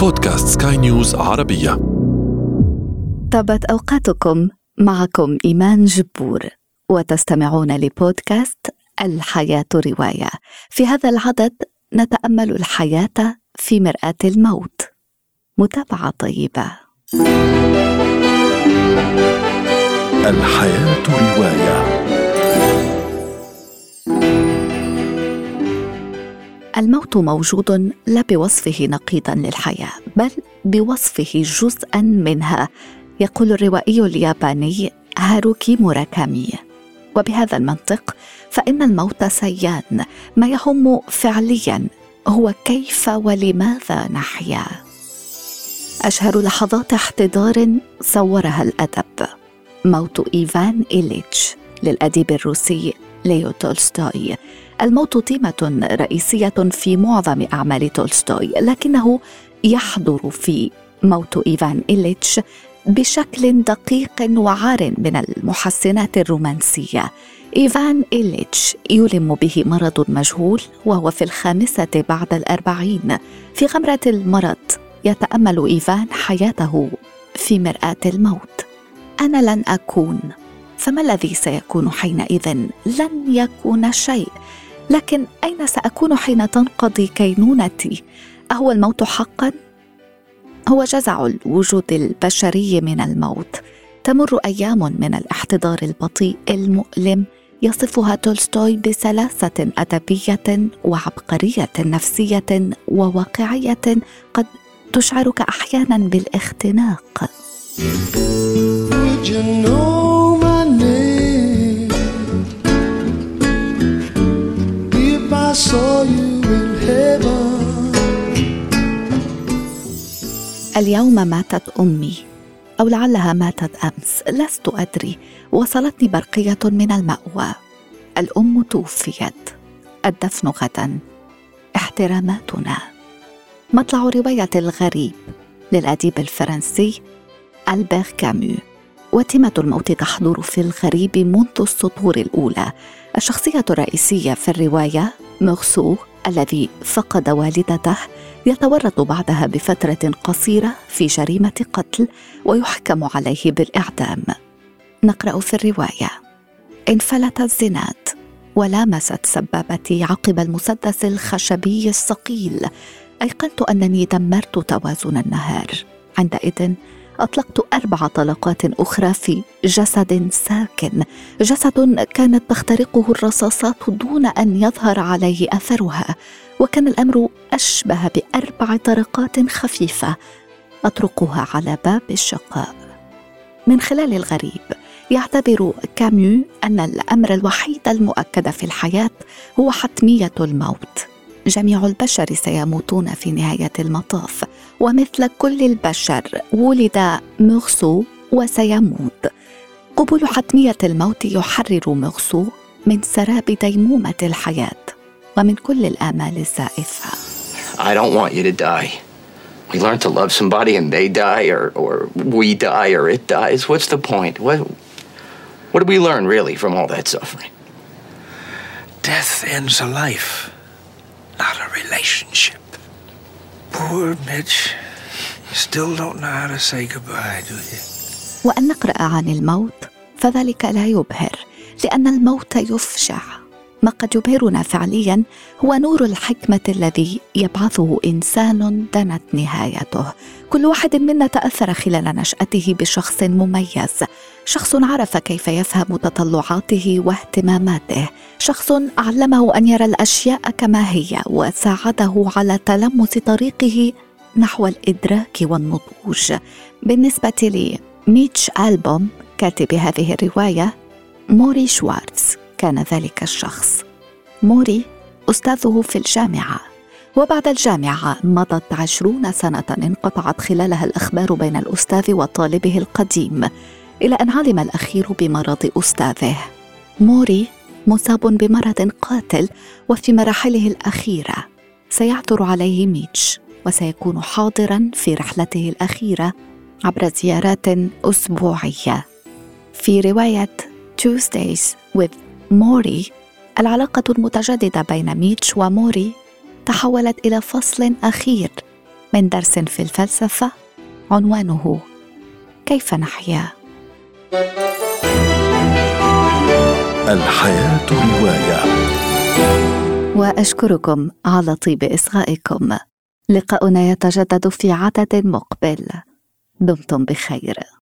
بودكاست سكاي نيوز عربية. طابت أوقاتكم معكم إيمان جبور وتستمعون لبودكاست الحياة رواية. في هذا العدد نتأمل الحياة في مرآة الموت. متابعة طيبة. الحياة رواية. الموت موجود لا بوصفه نقيضا للحياة بل بوصفه جزءا منها يقول الروائي الياباني هاروكي موراكامي. وبهذا المنطق فإن الموت سيان ما يهم فعليا هو كيف ولماذا نحيا. أشهر لحظات احتضار صورها الأدب موت إيفان إليتش للأديب الروسي ليو تولستوي. الموت تيمة رئيسية في معظم أعمال تولستوي لكنه يحضر في موت إيفان إليتش بشكل دقيق وعار من المحسنات الرومانسية. إيفان إليتش يلم به مرض مجهول وهو في الخامسة بعد الأربعين. في غمرة المرض يتأمل إيفان حياته في مرآة الموت. أنا لن أكون فما الذي سيكون حينئذ لن يكون شيء. لكن أين سأكون حين تنقضي كينونتي؟ أهو الموت حقا؟ هو جزع الوجود البشري من الموت. تمر أيام من الاحتضار البطيء المؤلم. يصفها تولستوي بسلاسة أدبية وعبقرية نفسية وواقعية. قد تشعرك أحيانا بالإختناق. اليوم ماتت أمي أو لعلها ماتت أمس لست أدري. وصلتني برقية من المأوى. الأم توفيت. الدفن غدا. احتراماتنا. مطلع رواية الغريب للأديب الفرنسي ألبير كامو. وتيمة الموت تحضر في الغريب منذ السطور الأولى. الشخصية الرئيسية في الرواية مغسو الذي فقد والدته يتورط بعدها بفترة قصيرة في جريمة قتل ويحكم عليه بالإعدام. نقرأ في الرواية. انفلت الزناد ولامست سبابتي عقب المسدس الخشبي الصقيل. أيقنت أنني دمرت توازن النهار. عندئذ أطلقت أربع طلقات أخرى في جسد ساكن. جسد كانت تخترقه الرصاصات دون أن يظهر عليه أثرها وكان الأمر أشبه بأربع طرقات خفيفة أطرقها على باب الشقاء. من خلال الغريب يعتبر كاميو أن الأمر الوحيد المؤكد في الحياة هو حتمية الموت. جميع البشر سيموتون في نهاية المطاف. ومثل كل البشر ولد مغسو وسيموت قبول حتميه الموت يحرر مغسو من سراب ديمومه الحياة ومن كل الآمال الزائفة I don't want you to die. We learn to love somebody and they die or, or we die or it dies. What's the point? What, what do we learn really from all that suffering? Death ends a life, not a relationship. Poor Mitch. You still don't know how to say goodbye, do you? وأن نقرأ عن الموت فذلك لا يبهر لأن الموت يفجع ما قد يبهرنا فعليا هو نور الحكمة الذي يبعثه إنسان دنت نهايته. كل واحد منا تأثر خلال نشأته بشخص مميز. شخص عرف كيف يفهم تطلعاته واهتماماته. شخص علمه أن يرى الأشياء كما هي وساعده على تلمس طريقه نحو الإدراك والنضوج. بالنسبة لي ميتش ألبوم كاتب هذه الرواية موري شوارتز. كان ذلك الشخص. موري أستاذه في الجامعة. وبعد الجامعة مضت عشرون سنة انقطعت خلالها الأخبار بين الأستاذ وطالبه القديم إلى أن علم الأخير بمرض أستاذه. موري مصاب بمرض قاتل وفي مراحله الأخيرة. سيعثر عليه ميتش وسيكون حاضرا في رحلته الأخيرة عبر زيارات أسبوعية. في رواية Tuesdays with موري العلاقة المتجددة بين ميتش وموري تحولت إلى فصل أخير من درس في الفلسفة عنوانه كيف نحيا؟ الحياة رواية. وأشكركم على طيب إصغائكم. لقاؤنا يتجدد في عدد مقبل. دمتم بخير.